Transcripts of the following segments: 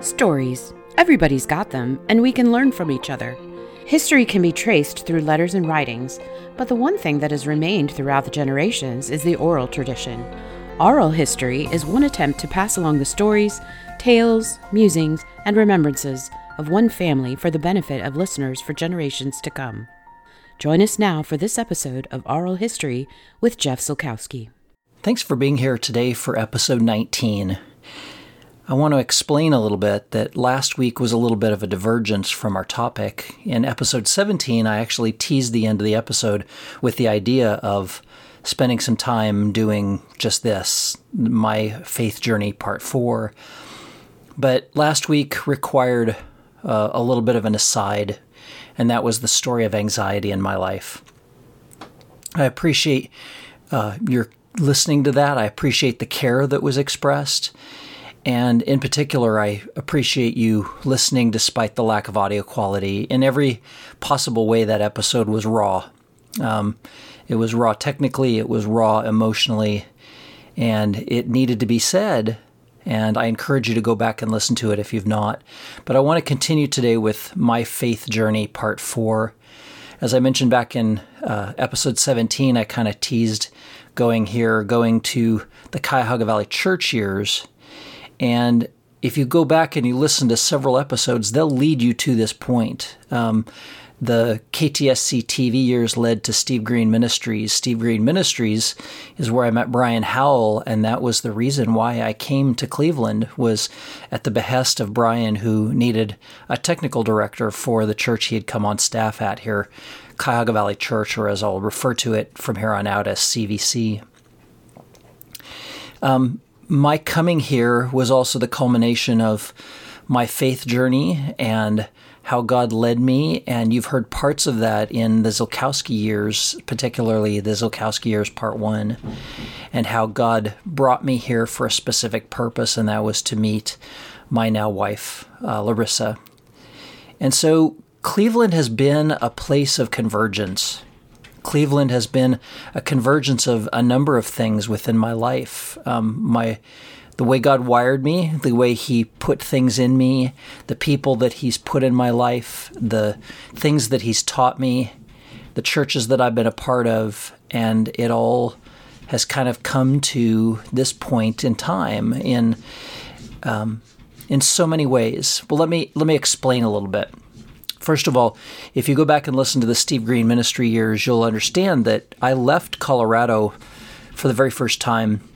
Stories. Everybody's got them, and we can learn from each other. History can be traced through letters and writings, but the one thing that has remained throughout the generations is the oral tradition. Oral history is one attempt to pass along the stories, tales, musings, and remembrances of one family for the benefit of listeners for generations to come. Join us now for this episode of Oral History with Jeff Silkowski. Thanks for being here today for episode 19. I want to explain a little bit that last week was a little bit of a divergence from our topic. In episode 17, I actually teased the end of the episode with the idea of spending some time doing just this my faith journey part four. But last week required uh, a little bit of an aside, and that was the story of anxiety in my life. I appreciate uh, your listening to that. I appreciate the care that was expressed. And in particular, I appreciate you listening despite the lack of audio quality. In every possible way, that episode was raw. Um, it was raw technically, it was raw emotionally, and it needed to be said. And I encourage you to go back and listen to it if you've not. But I want to continue today with My Faith Journey, Part 4. As I mentioned back in uh, episode 17, I kind of teased going here, going to the Cuyahoga Valley Church years and if you go back and you listen to several episodes, they'll lead you to this point. Um, the KTSC TV years led to Steve Green Ministries. Steve Green Ministries is where I met Brian Howell, and that was the reason why I came to Cleveland. Was at the behest of Brian, who needed a technical director for the church he had come on staff at here, Cuyahoga Valley Church, or as I'll refer to it from here on out as CVC. Um, my coming here was also the culmination of my faith journey and how God led me. And you've heard parts of that in the Silkowski years, particularly the Silkowski years part one, and how God brought me here for a specific purpose, and that was to meet my now wife, uh, Larissa. And so Cleveland has been a place of convergence Cleveland has been a convergence of a number of things within my life. Um, my the way God wired me, the way He put things in me, the people that He's put in my life, the things that He's taught me, the churches that I've been a part of, and it all has kind of come to this point in time in um, in so many ways. Well, let me let me explain a little bit. First of all, if you go back and listen to the Steve Green ministry years, you'll understand that I left Colorado for the very first time.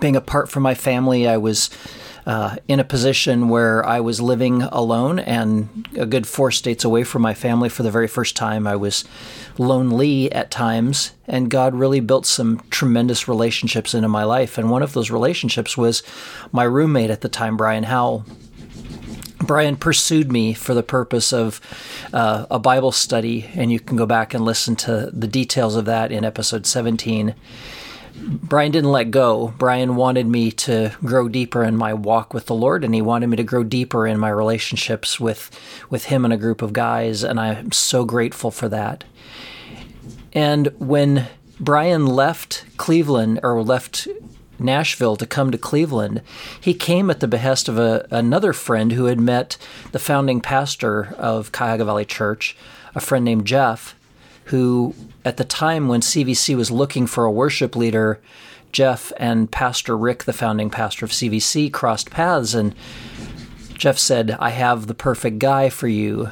Being apart from my family, I was uh, in a position where I was living alone and a good four states away from my family for the very first time. I was lonely at times, and God really built some tremendous relationships into my life. And one of those relationships was my roommate at the time, Brian Howell. Brian pursued me for the purpose of uh, a Bible study, and you can go back and listen to the details of that in episode 17. Brian didn't let go. Brian wanted me to grow deeper in my walk with the Lord, and he wanted me to grow deeper in my relationships with, with him and a group of guys, and I'm so grateful for that. And when Brian left Cleveland or left Nashville to come to Cleveland, he came at the behest of a, another friend who had met the founding pastor of Cuyahoga Valley Church, a friend named Jeff, who at the time when CVC was looking for a worship leader, Jeff and Pastor Rick, the founding pastor of CVC, crossed paths and Jeff said, I have the perfect guy for you.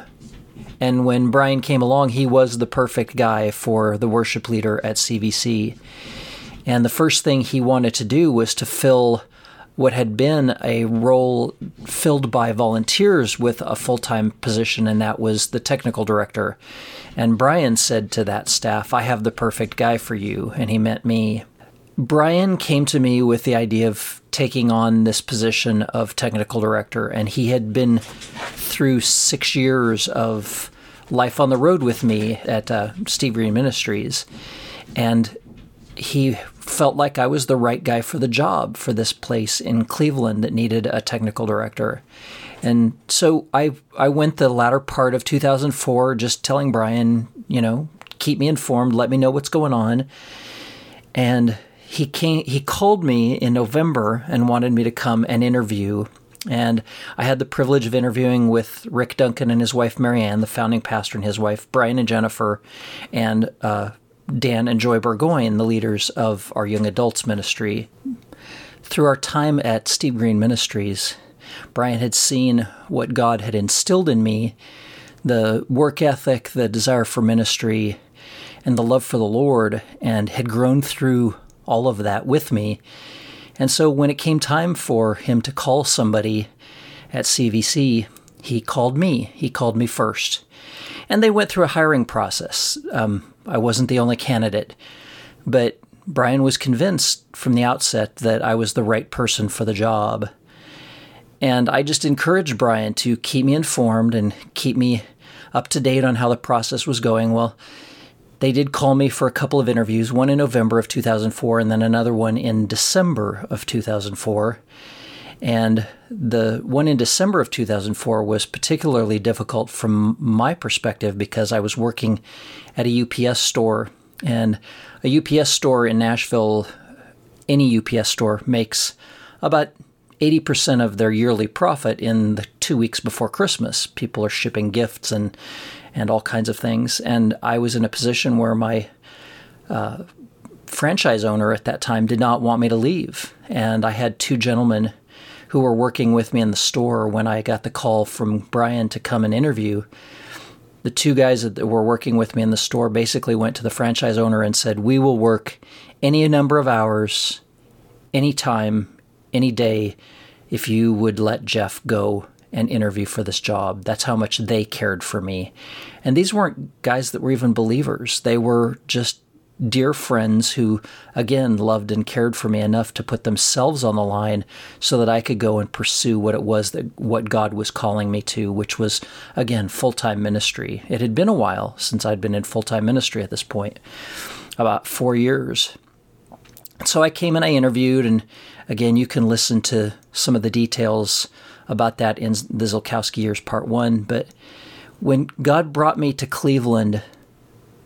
And when Brian came along, he was the perfect guy for the worship leader at CVC. And the first thing he wanted to do was to fill what had been a role filled by volunteers with a full time position, and that was the technical director. And Brian said to that staff, I have the perfect guy for you. And he meant me. Brian came to me with the idea of taking on this position of technical director, and he had been through six years of life on the road with me at uh, Steve Green Ministries. And he felt like I was the right guy for the job for this place in Cleveland that needed a technical director. And so I I went the latter part of 2004 just telling Brian, you know, keep me informed, let me know what's going on. And he came he called me in November and wanted me to come and interview and I had the privilege of interviewing with Rick Duncan and his wife Marianne, the founding pastor, and his wife Brian and Jennifer, and uh, Dan and Joy Burgoyne, the leaders of our young adults ministry. Through our time at Steve Green Ministries, Brian had seen what God had instilled in me the work ethic, the desire for ministry, and the love for the Lord, and had grown through all of that with me. And so when it came time for him to call somebody at CVC, he called me. He called me first. And they went through a hiring process. Um, I wasn't the only candidate, but Brian was convinced from the outset that I was the right person for the job. And I just encouraged Brian to keep me informed and keep me up to date on how the process was going. Well, they did call me for a couple of interviews, one in November of 2004 and then another one in December of 2004. And the one in December of 2004 was particularly difficult from my perspective because I was working at a UPS store. And a UPS store in Nashville, any UPS store, makes about 80% of their yearly profit in the two weeks before Christmas. People are shipping gifts and, and all kinds of things. And I was in a position where my uh, franchise owner at that time did not want me to leave. And I had two gentlemen who were working with me in the store when I got the call from Brian to come and interview. The two guys that were working with me in the store basically went to the franchise owner and said, We will work any number of hours, any time, any day if you would let Jeff go and interview for this job. That's how much they cared for me. And these weren't guys that were even believers. They were just dear friends who, again, loved and cared for me enough to put themselves on the line so that I could go and pursue what it was that what God was calling me to, which was, again, full time ministry. It had been a while since I'd been in full time ministry at this point, about four years. So I came and I interviewed, and again, you can listen to some of the details about that in the Silkowski years, part one. But when God brought me to Cleveland,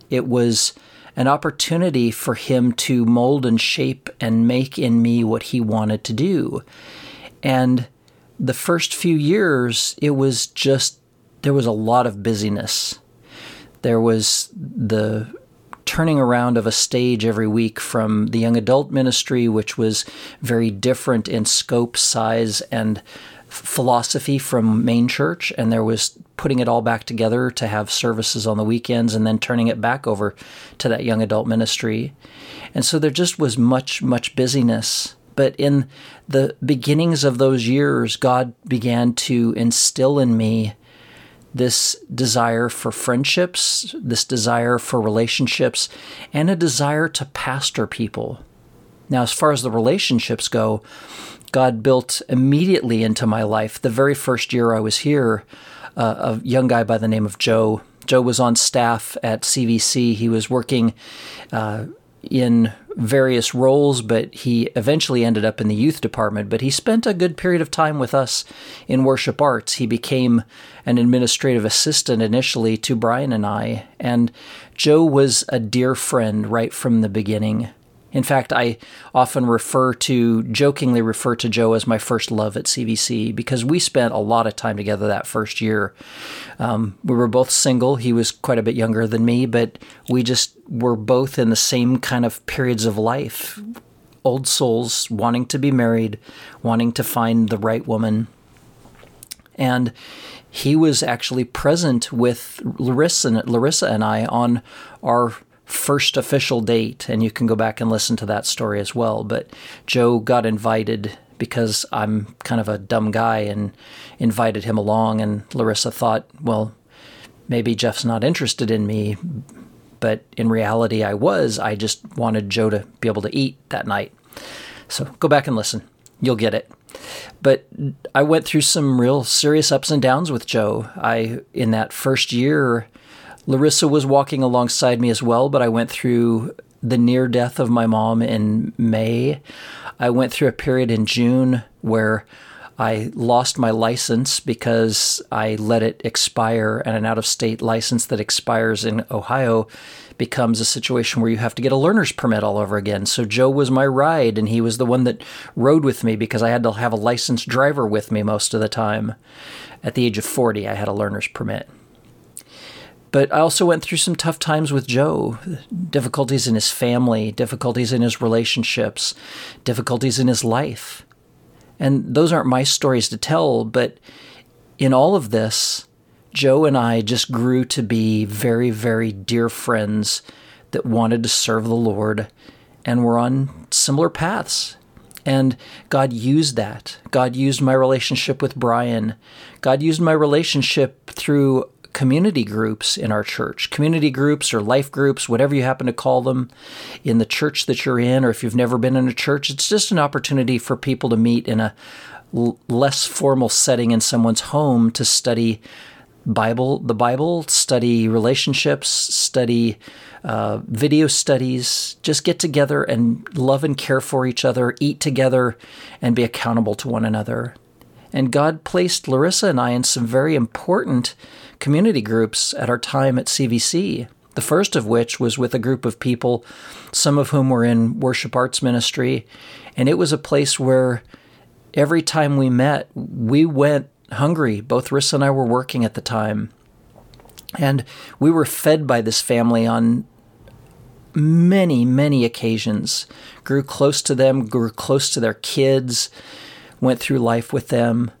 it was an opportunity for Him to mold and shape and make in me what He wanted to do. And the first few years, it was just, there was a lot of busyness. There was the turning around of a stage every week from the young adult ministry, which was very different in scope, size, and philosophy from main church and there was putting it all back together to have services on the weekends and then turning it back over to that young adult ministry and so there just was much much busyness but in the beginnings of those years god began to instill in me this desire for friendships, this desire for relationships, and a desire to pastor people. Now, as far as the relationships go, God built immediately into my life. The very first year I was here, uh, a young guy by the name of Joe. Joe was on staff at CVC. He was working uh, in various roles, but he eventually ended up in the youth department. But he spent a good period of time with us in worship arts. He became an administrative assistant initially to Brian and I. And Joe was a dear friend right from the beginning. In fact, I often refer to, jokingly refer to Joe as my first love at CVC because we spent a lot of time together that first year. Um, we were both single. He was quite a bit younger than me, but we just were both in the same kind of periods of life. Old souls wanting to be married, wanting to find the right woman. And he was actually present with Larissa, Larissa and I on our first official date, and you can go back and listen to that story as well. But Joe got invited because I'm kind of a dumb guy and invited him along, and Larissa thought, well, maybe Jeff's not interested in me. But in reality, I was. I just wanted Joe to be able to eat that night. So go back and listen. You'll get it. But I went through some real serious ups and downs with Joe. I in that first year Larissa was walking alongside me as well, but I went through the near death of my mom in May. I went through a period in June where I lost my license because I let it expire, and an out of state license that expires in Ohio becomes a situation where you have to get a learner's permit all over again. So Joe was my ride, and he was the one that rode with me because I had to have a licensed driver with me most of the time. At the age of 40, I had a learner's permit. But I also went through some tough times with Joe difficulties in his family, difficulties in his relationships, difficulties in his life. And those aren't my stories to tell, but in all of this, Joe and I just grew to be very, very dear friends that wanted to serve the Lord and were on similar paths. And God used that. God used my relationship with Brian. God used my relationship through community groups in our church, community groups or life groups, whatever you happen to call them, in the church that you're in, or if you've never been in a church, it's just an opportunity for people to meet in a l- less formal setting in someone's home to study Bible, the Bible, study relationships, study uh, video studies, just get together and love and care for each other, eat together, and be accountable to one another. And God placed Larissa and I in some very important community groups at our time at CVC. The first of which was with a group of people, some of whom were in worship arts ministry. And it was a place where every time we met, we went hungry. Both Rissa and I were working at the time. And we were fed by this family on many, many occasions. Grew close to them, grew close to their kids, went through life with them.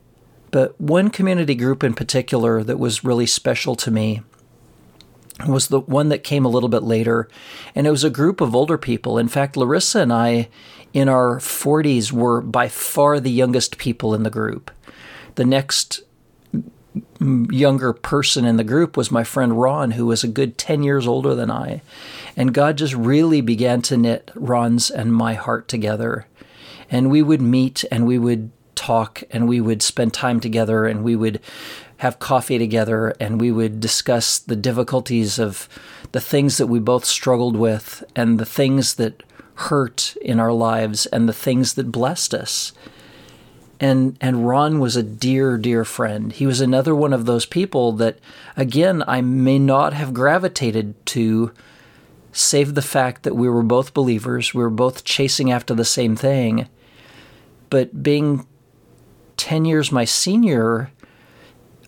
But one community group in particular that was really special to me was the one that came a little bit later. And it was a group of older people. In fact, Larissa and I, in our 40s, were by far the youngest people in the group. The next younger person in the group was my friend Ron, who was a good 10 years older than I. And God just really began to knit Ron's and my heart together. And we would meet and we would talk and we would spend time together and we would have coffee together and we would discuss the difficulties of the things that we both struggled with and the things that hurt in our lives and the things that blessed us. And and Ron was a dear dear friend. He was another one of those people that again I may not have gravitated to save the fact that we were both believers, we were both chasing after the same thing. But being 10 years my senior,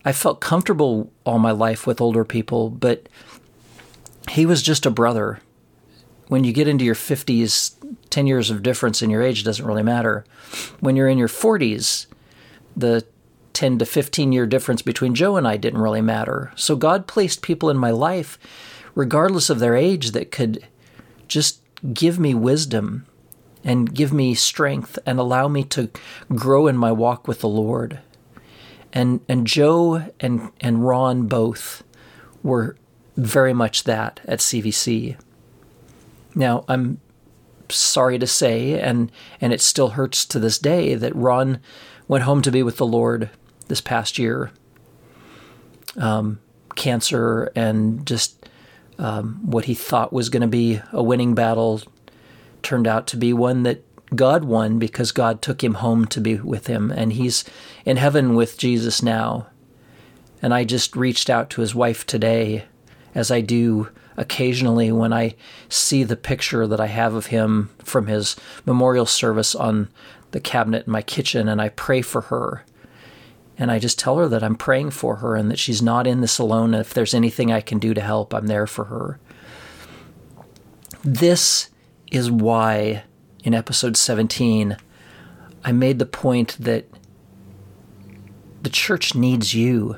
I felt comfortable all my life with older people, but he was just a brother. When you get into your 50s, 10 years of difference in your age doesn't really matter. When you're in your 40s, the 10 to 15 year difference between Joe and I didn't really matter. So God placed people in my life, regardless of their age, that could just give me wisdom and give me strength and allow me to grow in my walk with the Lord. And and Joe and and Ron both were very much that at CVC. Now I'm sorry to say, and and it still hurts to this day that Ron went home to be with the Lord this past year. Um, cancer and just um, what he thought was going to be a winning battle turned out to be one that God won because God took him home to be with him, and he's in heaven with Jesus now. And I just reached out to his wife today, as I do occasionally when I see the picture that I have of him from his memorial service on the cabinet in my kitchen, and I pray for her. And I just tell her that I'm praying for her and that she's not in this alone. If there's anything I can do to help, I'm there for her. This is why in episode 17 I made the point that the church needs you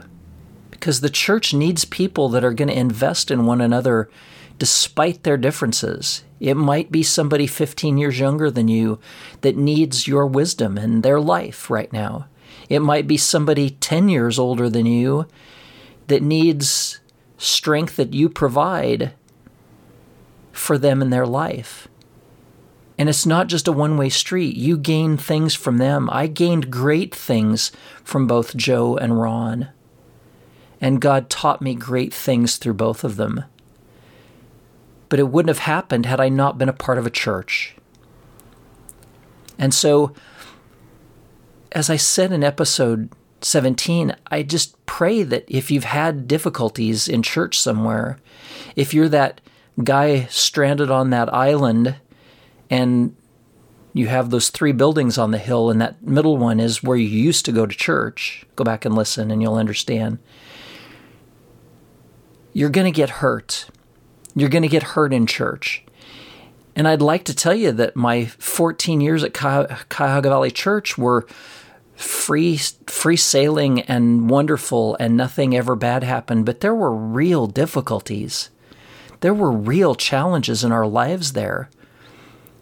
because the church needs people that are going to invest in one another despite their differences. It might be somebody 15 years younger than you that needs your wisdom in their life right now. It might be somebody 10 years older than you that needs strength that you provide for them in their life. And it's not just a one way street. You gain things from them. I gained great things from both Joe and Ron. And God taught me great things through both of them. But it wouldn't have happened had I not been a part of a church. And so as I said in episode 17, I just pray that if you've had difficulties in church somewhere, if you're that guy stranded on that island and you have those three buildings on the hill, and that middle one is where you used to go to church. Go back and listen, and you'll understand. You're going to get hurt. You're going to get hurt in church. And I'd like to tell you that my 14 years at Cuyahoga Valley Church were free free sailing and wonderful and nothing ever bad happened, but there were real difficulties. There were real challenges in our lives there.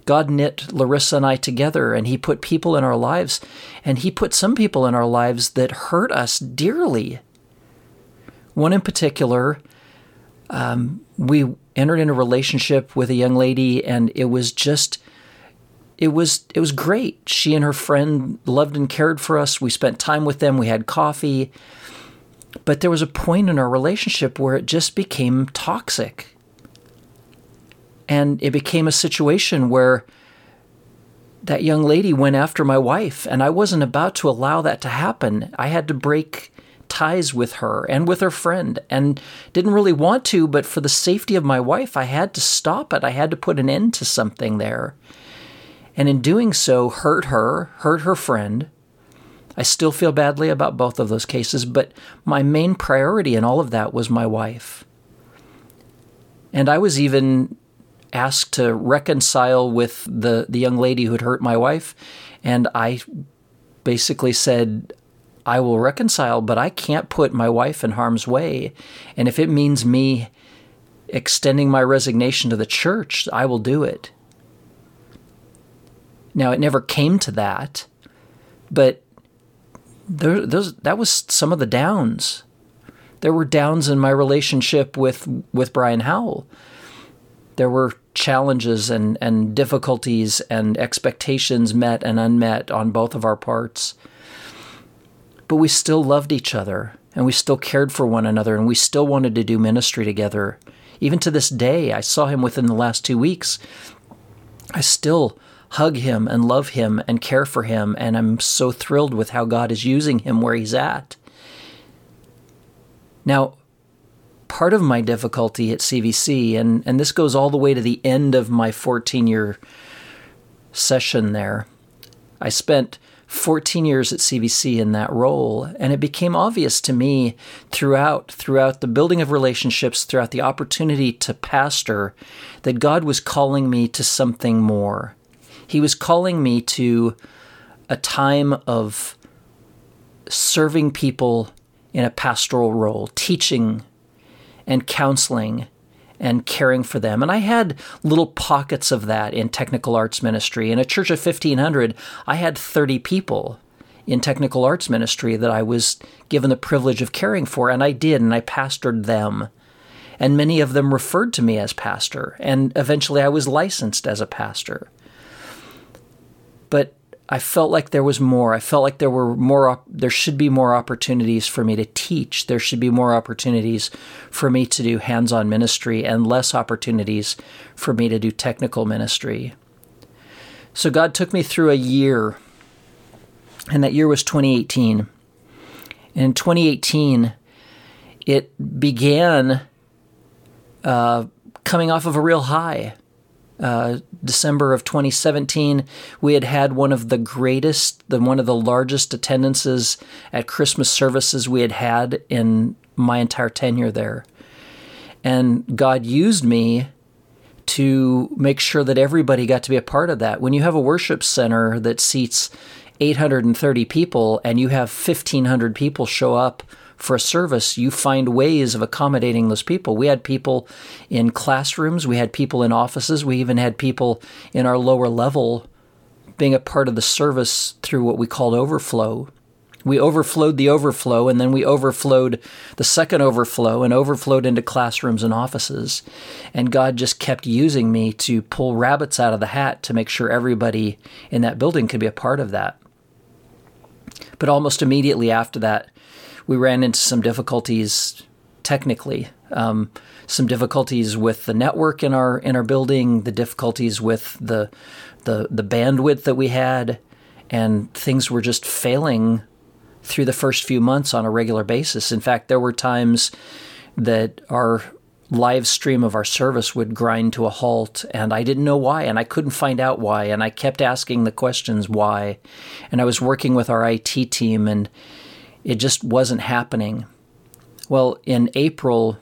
God knit Larissa and I together and he put people in our lives and he put some people in our lives that hurt us dearly. One in particular, um, we entered in a relationship with a young lady and it was just it was it was great. She and her friend loved and cared for us. We spent time with them. We had coffee. But there was a point in our relationship where it just became toxic. And it became a situation where that young lady went after my wife, and I wasn't about to allow that to happen. I had to break ties with her and with her friend, and didn't really want to, but for the safety of my wife, I had to stop it. I had to put an end to something there and in doing so, hurt her, hurt her friend. I still feel badly about both of those cases, but my main priority in all of that was my wife. And I was even asked to reconcile with the, the young lady who had hurt my wife, and I basically said, I will reconcile, but I can't put my wife in harm's way. And if it means me extending my resignation to the church, I will do it. Now, it never came to that, but there, those, that was some of the downs. There were downs in my relationship with, with Brian Howell. There were challenges and, and difficulties and expectations met and unmet on both of our parts. But we still loved each other and we still cared for one another and we still wanted to do ministry together. Even to this day, I saw him within the last two weeks. I still hug him and love him and care for him. And I'm so thrilled with how God is using him where he's at. Now, part of my difficulty at CVC, and, and this goes all the way to the end of my 14 year session there, I spent 14 years at CVC in that role, and it became obvious to me throughout throughout the building of relationships, throughout the opportunity to pastor, that God was calling me to something more. He was calling me to a time of serving people in a pastoral role, teaching and counseling and caring for them. And I had little pockets of that in technical arts ministry. In a church of 1,500, I had 30 people in technical arts ministry that I was given the privilege of caring for, and I did, and I pastored them. And many of them referred to me as pastor, and eventually I was licensed as a pastor but I felt like there was more. I felt like there were more. There should be more opportunities for me to teach. There should be more opportunities for me to do hands-on ministry, and less opportunities for me to do technical ministry. So God took me through a year, and that year was 2018. And in 2018, it began uh, coming off of a real high uh, December of 2017, we had had one of the greatest, the one of the largest attendances at Christmas services we had had in my entire tenure there. And God used me to make sure that everybody got to be a part of that. When you have a worship center that seats 830 people and you have 1,500 people show up for a service, you find ways of accommodating those people. We had people in classrooms, we had people in offices, we even had people in our lower level being a part of the service through what we called overflow. We overflowed the overflow, and then we overflowed the second overflow and overflowed into classrooms and offices. And God just kept using me to pull rabbits out of the hat to make sure everybody in that building could be a part of that. But almost immediately after that, we ran into some difficulties technically. Um, some difficulties with the network in our in our building, the difficulties with the the the bandwidth that we had, and things were just failing through the first few months on a regular basis. In fact, there were times that our live stream of our service would grind to a halt and I didn't know why and I couldn't find out why and I kept asking the questions why and I was working with our IT team and it just wasn't happening. Well, in April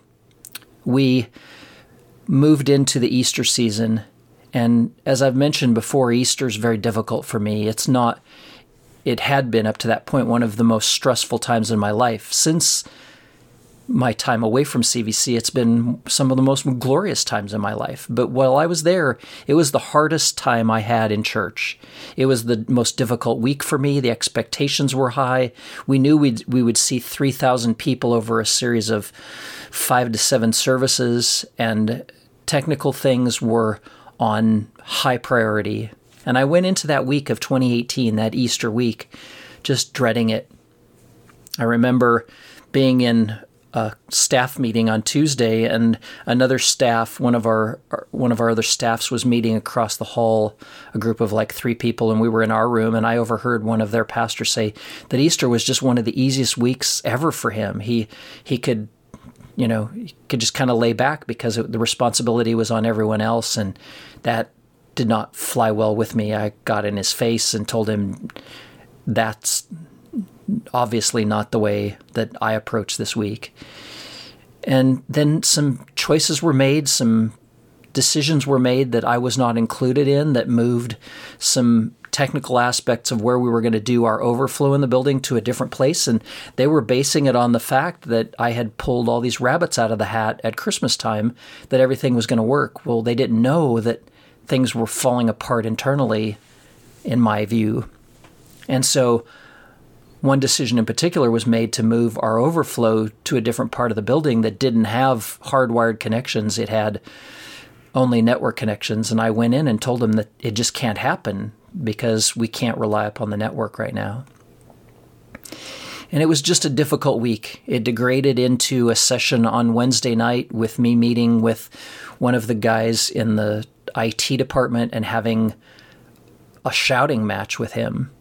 we moved into the Easter season and as I've mentioned before Easter is very difficult for me. It's not it had been up to that point one of the most stressful times in my life since my time away from CVC, it's been some of the most glorious times in my life. But while I was there, it was the hardest time I had in church. It was the most difficult week for me. The expectations were high. We knew we'd, we would see 3,000 people over a series of five to seven services, and technical things were on high priority. And I went into that week of 2018, that Easter week, just dreading it. I remember being in a staff meeting on Tuesday, and another staff, one of our one of our other staffs, was meeting across the hall, a group of like three people, and we were in our room, and I overheard one of their pastors say that Easter was just one of the easiest weeks ever for him. He he could, you know, could just kind of lay back because it, the responsibility was on everyone else, and that did not fly well with me. I got in his face and told him that's obviously not the way that I approach this week. And then some choices were made, some decisions were made that I was not included in that moved some technical aspects of where we were going to do our overflow in the building to a different place. And they were basing it on the fact that I had pulled all these rabbits out of the hat at Christmas time, that everything was going to work. Well, they didn't know that things were falling apart internally, in my view. And so one decision in particular was made to move our overflow to a different part of the building that didn't have hardwired connections. It had only network connections. And I went in and told them that it just can't happen because we can't rely upon the network right now. And it was just a difficult week. It degraded into a session on Wednesday night with me meeting with one of the guys in the IT department and having a shouting match with him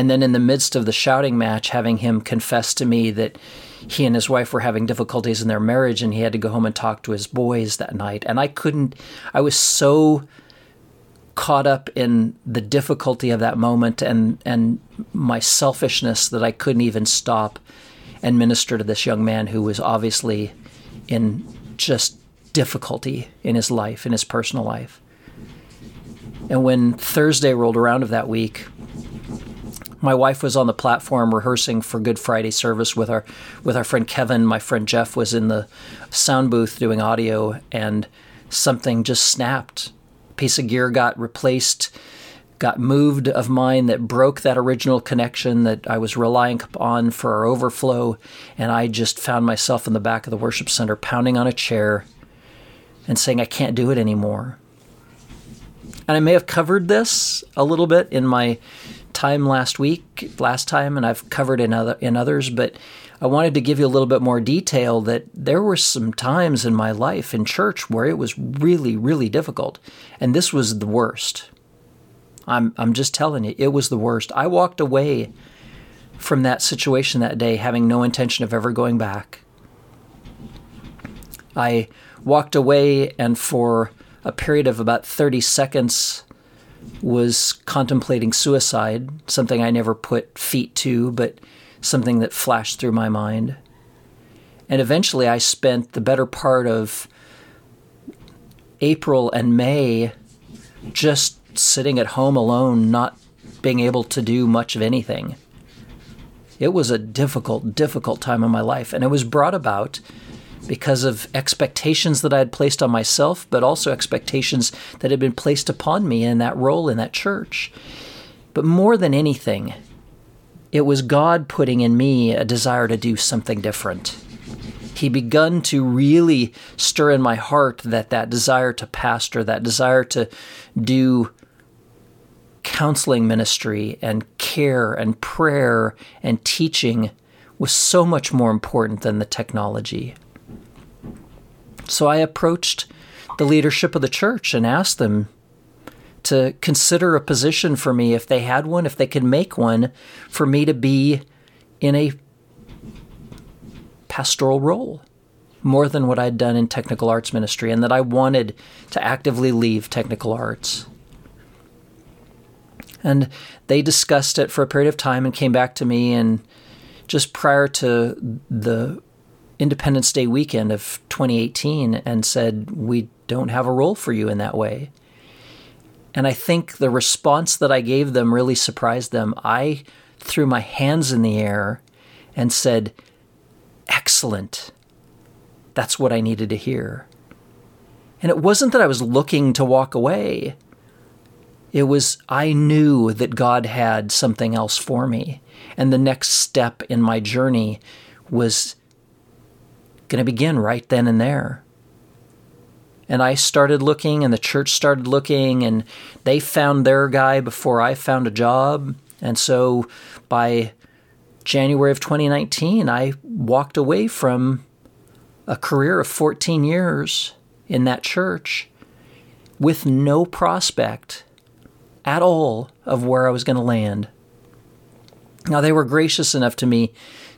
and then in the midst of the shouting match, having him confess to me that he and his wife were having difficulties in their marriage and he had to go home and talk to his boys that night. And I couldn't, I was so caught up in the difficulty of that moment and, and my selfishness that I couldn't even stop and minister to this young man who was obviously in just difficulty in his life, in his personal life. And when Thursday rolled around of that week, my wife was on the platform rehearsing for Good Friday service with our with our friend Kevin. My friend Jeff was in the sound booth doing audio, and something just snapped. A piece of gear got replaced, got moved of mine that broke that original connection that I was relying on for our overflow, and I just found myself in the back of the worship center pounding on a chair and saying I can't do it anymore. And I may have covered this a little bit in my time last week, last time, and I've covered in other in others, but I wanted to give you a little bit more detail that there were some times in my life in church where it was really, really difficult, and this was the worst. I'm I'm just telling you, it was the worst. I walked away from that situation that day having no intention of ever going back. I walked away and for a period of about 30 seconds was contemplating suicide, something I never put feet to, but something that flashed through my mind. And eventually I spent the better part of April and May just sitting at home alone, not being able to do much of anything. It was a difficult, difficult time in my life, and it was brought about because of expectations that I had placed on myself, but also expectations that had been placed upon me in that role in that church. But more than anything, it was God putting in me a desire to do something different. He begun to really stir in my heart that that desire to pastor, that desire to do counseling ministry and care and prayer and teaching was so much more important than the technology. So I approached the leadership of the church and asked them to consider a position for me if they had one, if they could make one, for me to be in a pastoral role more than what I'd done in technical arts ministry, and that I wanted to actively leave technical arts. And they discussed it for a period of time and came back to me. And just prior to the Independence Day weekend of 2018, and said, We don't have a role for you in that way. And I think the response that I gave them really surprised them. I threw my hands in the air and said, Excellent. That's what I needed to hear. And it wasn't that I was looking to walk away. It was, I knew that God had something else for me. And the next step in my journey was going to begin right then and there. And I started looking, and the church started looking, and they found their guy before I found a job. And so by January of 2019, I walked away from a career of 14 years in that church with no prospect at all of where I was going to land. Now, they were gracious enough to me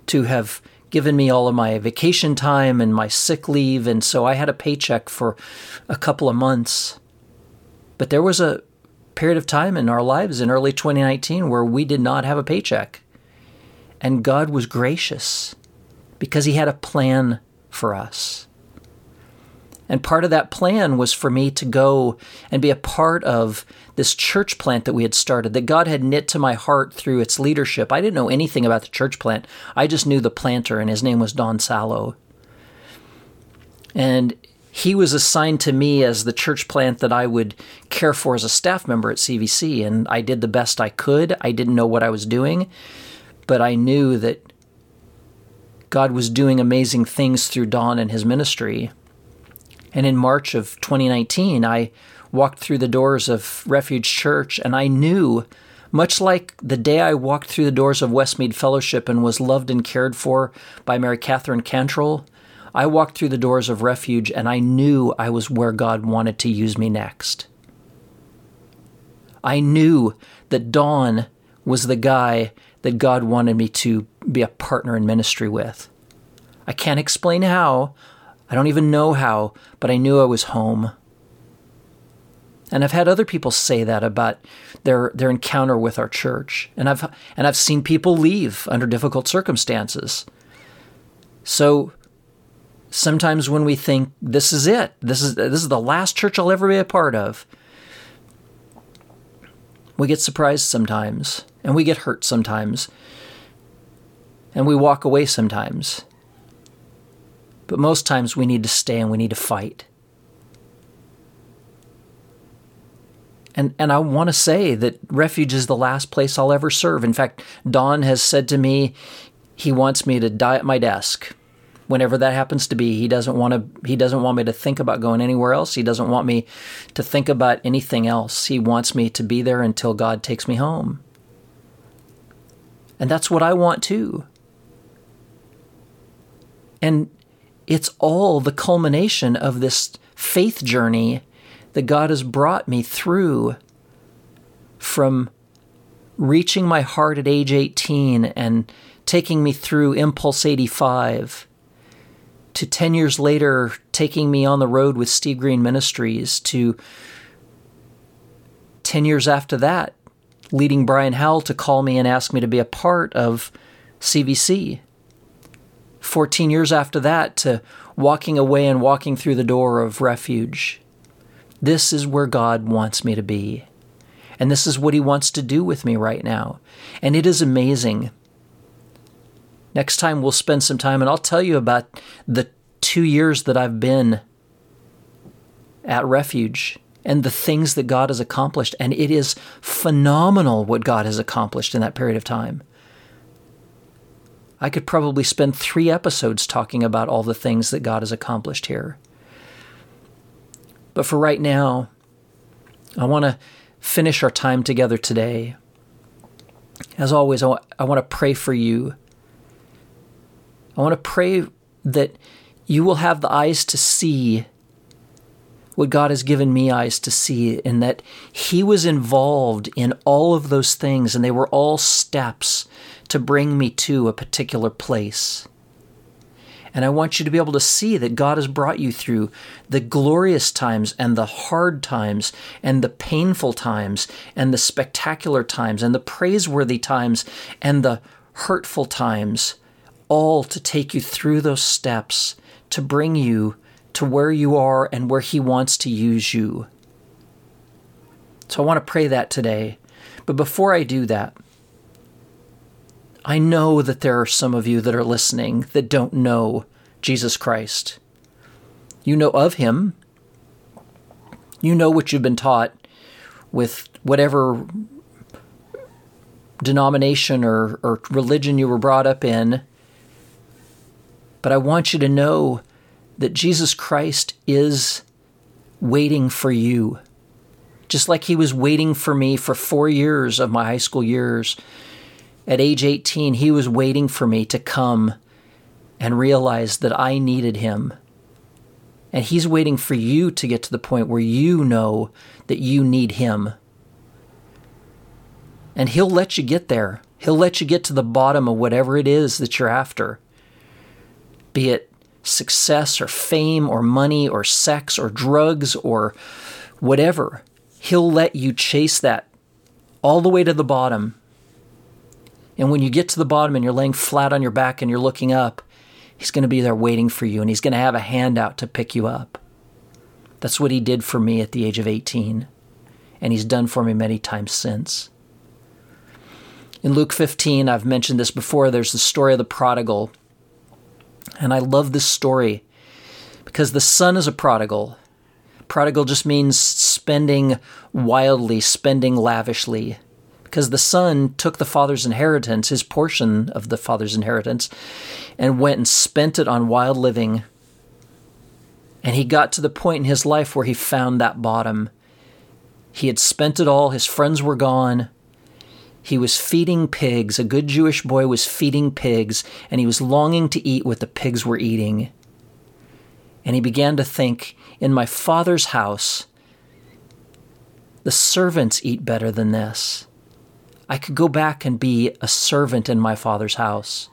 to have given me all of my vacation time and my sick leave, and so I had a paycheck for a couple of months. But there was a period of time in our lives in early 2019 where we did not have a paycheck. And God was gracious because He had a plan for us. And part of that plan was for me to go and be a part of this church plant that we had started, that God had knit to my heart through its leadership. I didn't know anything about the church plant. I just knew the planter, and his name was Don Sallow. And he was assigned to me as the church plant that I would care for as a staff member at CVC. And I did the best I could. I didn't know what I was doing, but I knew that God was doing amazing things through Don and his ministry. And in March of 2019, I walked through the doors of Refuge Church and I knew, much like the day I walked through the doors of Westmead Fellowship and was loved and cared for by Mary Catherine Cantrell, I walked through the doors of Refuge and I knew I was where God wanted to use me next. I knew that Don was the guy that God wanted me to be a partner in ministry with. I can't explain how, I don't even know how, but I knew I was home. And I've had other people say that about their their encounter with our church. And I've and I've seen people leave under difficult circumstances. So sometimes when we think this is it, this is this is the last church I'll ever be a part of, we get surprised sometimes and we get hurt sometimes. And we walk away sometimes. But most times we need to stay and we need to fight. And, and I want to say that refuge is the last place I'll ever serve. In fact, Don has said to me he wants me to die at my desk whenever that happens to be. He doesn't want to he doesn't want me to think about going anywhere else. He doesn't want me to think about anything else. He wants me to be there until God takes me home. And that's what I want too. And it's all the culmination of this faith journey that God has brought me through from reaching my heart at age 18 and taking me through Impulse 85 to 10 years later taking me on the road with Steve Green Ministries to 10 years after that leading Brian Howell to call me and ask me to be a part of CVC 14 years after that to walking away and walking through the door of refuge. This is where God wants me to be. And this is what He wants to do with me right now. And it is amazing. Next time we'll spend some time and I'll tell you about the two years that I've been at Refuge and the things that God has accomplished. And it is phenomenal what God has accomplished in that period of time. I could probably spend three episodes talking about all the things that God has accomplished here. But for right now, I want to finish our time together today. As always, I want to pray for you. I want to pray that you will have the eyes to see what God has given me eyes to see, and that He was involved in all of those things, and they were all steps to bring me to a particular place. And I want you to be able to see that God has brought you through the glorious times and the hard times and the painful times and the spectacular times and the praiseworthy times and the hurtful times, all to take you through those steps to bring you to where you are and where He wants to use you. So I want to pray that today. But before I do that, I know that there are some of you that are listening that don't know Jesus Christ. You know of him. You know what you've been taught with whatever denomination or, or religion you were brought up in. But I want you to know that Jesus Christ is waiting for you. Just like he was waiting for me for four years of my high school years at age 18, he was waiting for me to come and realize that I needed him. And he's waiting for you to get to the point where you know that you need him. And he'll let you get there. He'll let you get to the bottom of whatever it is that you're after. Be it success or fame or money or sex or drugs or whatever. He'll let you chase that all the way to the bottom and when you get to the bottom and you're laying flat on your back and you're looking up, He's going to be there waiting for you and He's going to have a hand out to pick you up. That's what He did for me at the age of 18, and He's done for me many times since. In Luke 15, I've mentioned this before, there's the story of the prodigal. And I love this story because the son is a prodigal. Prodigal just means spending wildly, spending lavishly because the son took the father's inheritance, his portion of the father's inheritance, and went and spent it on wild living. And he got to the point in his life where he found that bottom. He had spent it all, his friends were gone. He was feeding pigs. A good Jewish boy was feeding pigs, and he was longing to eat what the pigs were eating. And he began to think, in my father's house, the servants eat better than this. I could go back and be a servant in my father's house.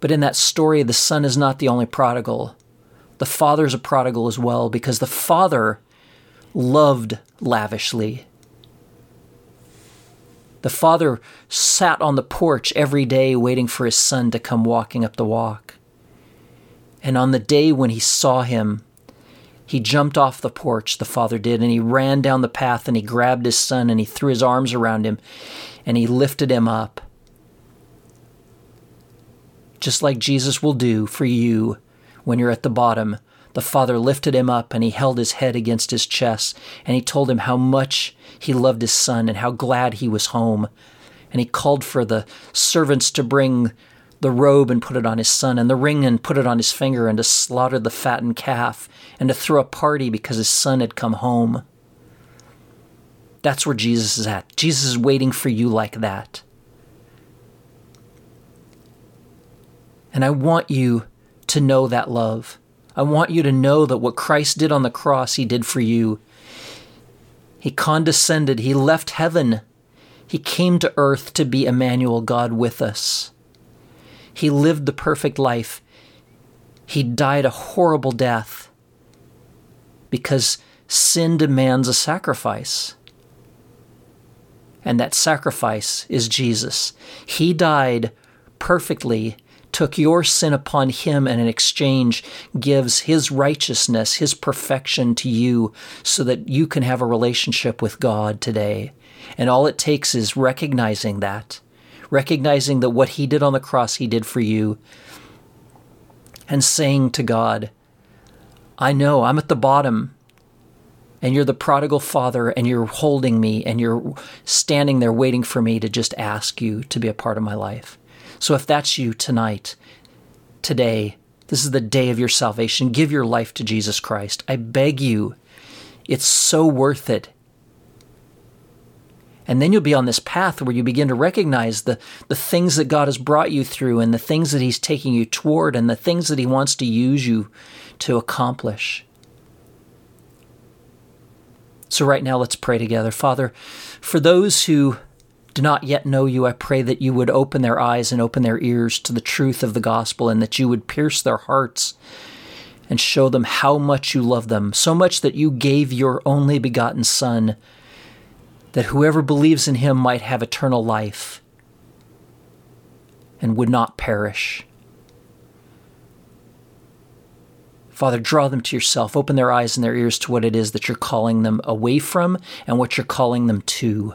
But in that story, the son is not the only prodigal. The father is a prodigal as well because the father loved lavishly. The father sat on the porch every day waiting for his son to come walking up the walk. And on the day when he saw him, he jumped off the porch, the father did, and he ran down the path and he grabbed his son and he threw his arms around him and he lifted him up. Just like Jesus will do for you when you're at the bottom. The father lifted him up and he held his head against his chest and he told him how much he loved his son and how glad he was home. And he called for the servants to bring the robe and put it on his son, and the ring and put it on his finger, and to slaughter the fattened calf, and to throw a party because his son had come home. That's where Jesus is at. Jesus is waiting for you like that. And I want you to know that love. I want you to know that what Christ did on the cross, he did for you. He condescended, he left heaven, he came to earth to be Emmanuel, God with us. He lived the perfect life. He died a horrible death because sin demands a sacrifice. And that sacrifice is Jesus. He died perfectly, took your sin upon him, and in exchange gives his righteousness, his perfection to you so that you can have a relationship with God today. And all it takes is recognizing that recognizing that what he did on the cross, he did for you, and saying to God, I know I'm at the bottom, and you're the prodigal father, and you're holding me, and you're standing there waiting for me to just ask you to be a part of my life. So if that's you tonight, today, this is the day of your salvation. Give your life to Jesus Christ. I beg you, it's so worth it. And then you'll be on this path where you begin to recognize the, the things that God has brought you through and the things that He's taking you toward and the things that He wants to use you to accomplish. So, right now, let's pray together. Father, for those who do not yet know you, I pray that you would open their eyes and open their ears to the truth of the gospel and that you would pierce their hearts and show them how much you love them, so much that you gave your only begotten Son that whoever believes in him might have eternal life and would not perish. Father, draw them to yourself. Open their eyes and their ears to what it is that you're calling them away from and what you're calling them to.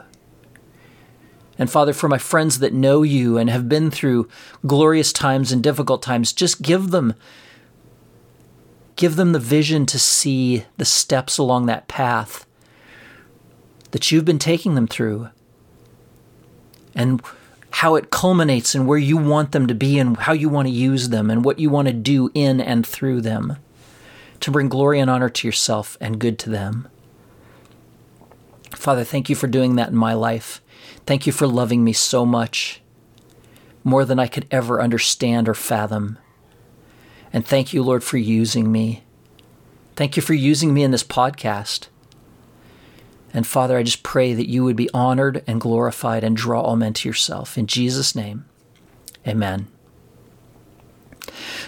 And Father, for my friends that know you and have been through glorious times and difficult times, just give them give them the vision to see the steps along that path that you've been taking them through and how it culminates and where you want them to be and how you want to use them and what you want to do in and through them to bring glory and honor to yourself and good to them. Father, thank you for doing that in my life. Thank you for loving me so much, more than I could ever understand or fathom. And thank you, Lord, for using me. Thank you for using me in this podcast. And Father, I just pray that you would be honored and glorified and draw all men to yourself. In Jesus' name, amen.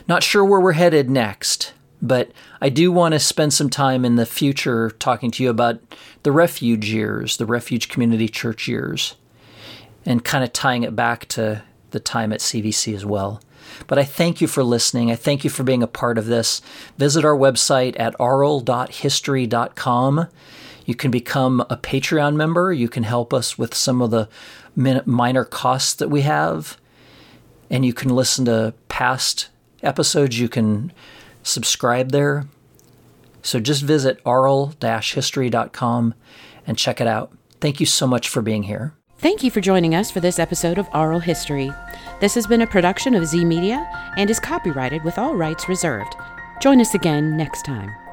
Not sure where we're headed next, but I do want to spend some time in the future talking to you about the refuge years, the refuge community church years, and kind of tying it back to the time at CVC as well. But I thank you for listening. I thank you for being a part of this. Visit our website at aural.history.com you can become a Patreon member. You can help us with some of the minor costs that we have. And you can listen to past episodes. You can subscribe there. So just visit aural-history.com and check it out. Thank you so much for being here. Thank you for joining us for this episode of Aural History. This has been a production of Z Media and is copyrighted with all rights reserved. Join us again next time.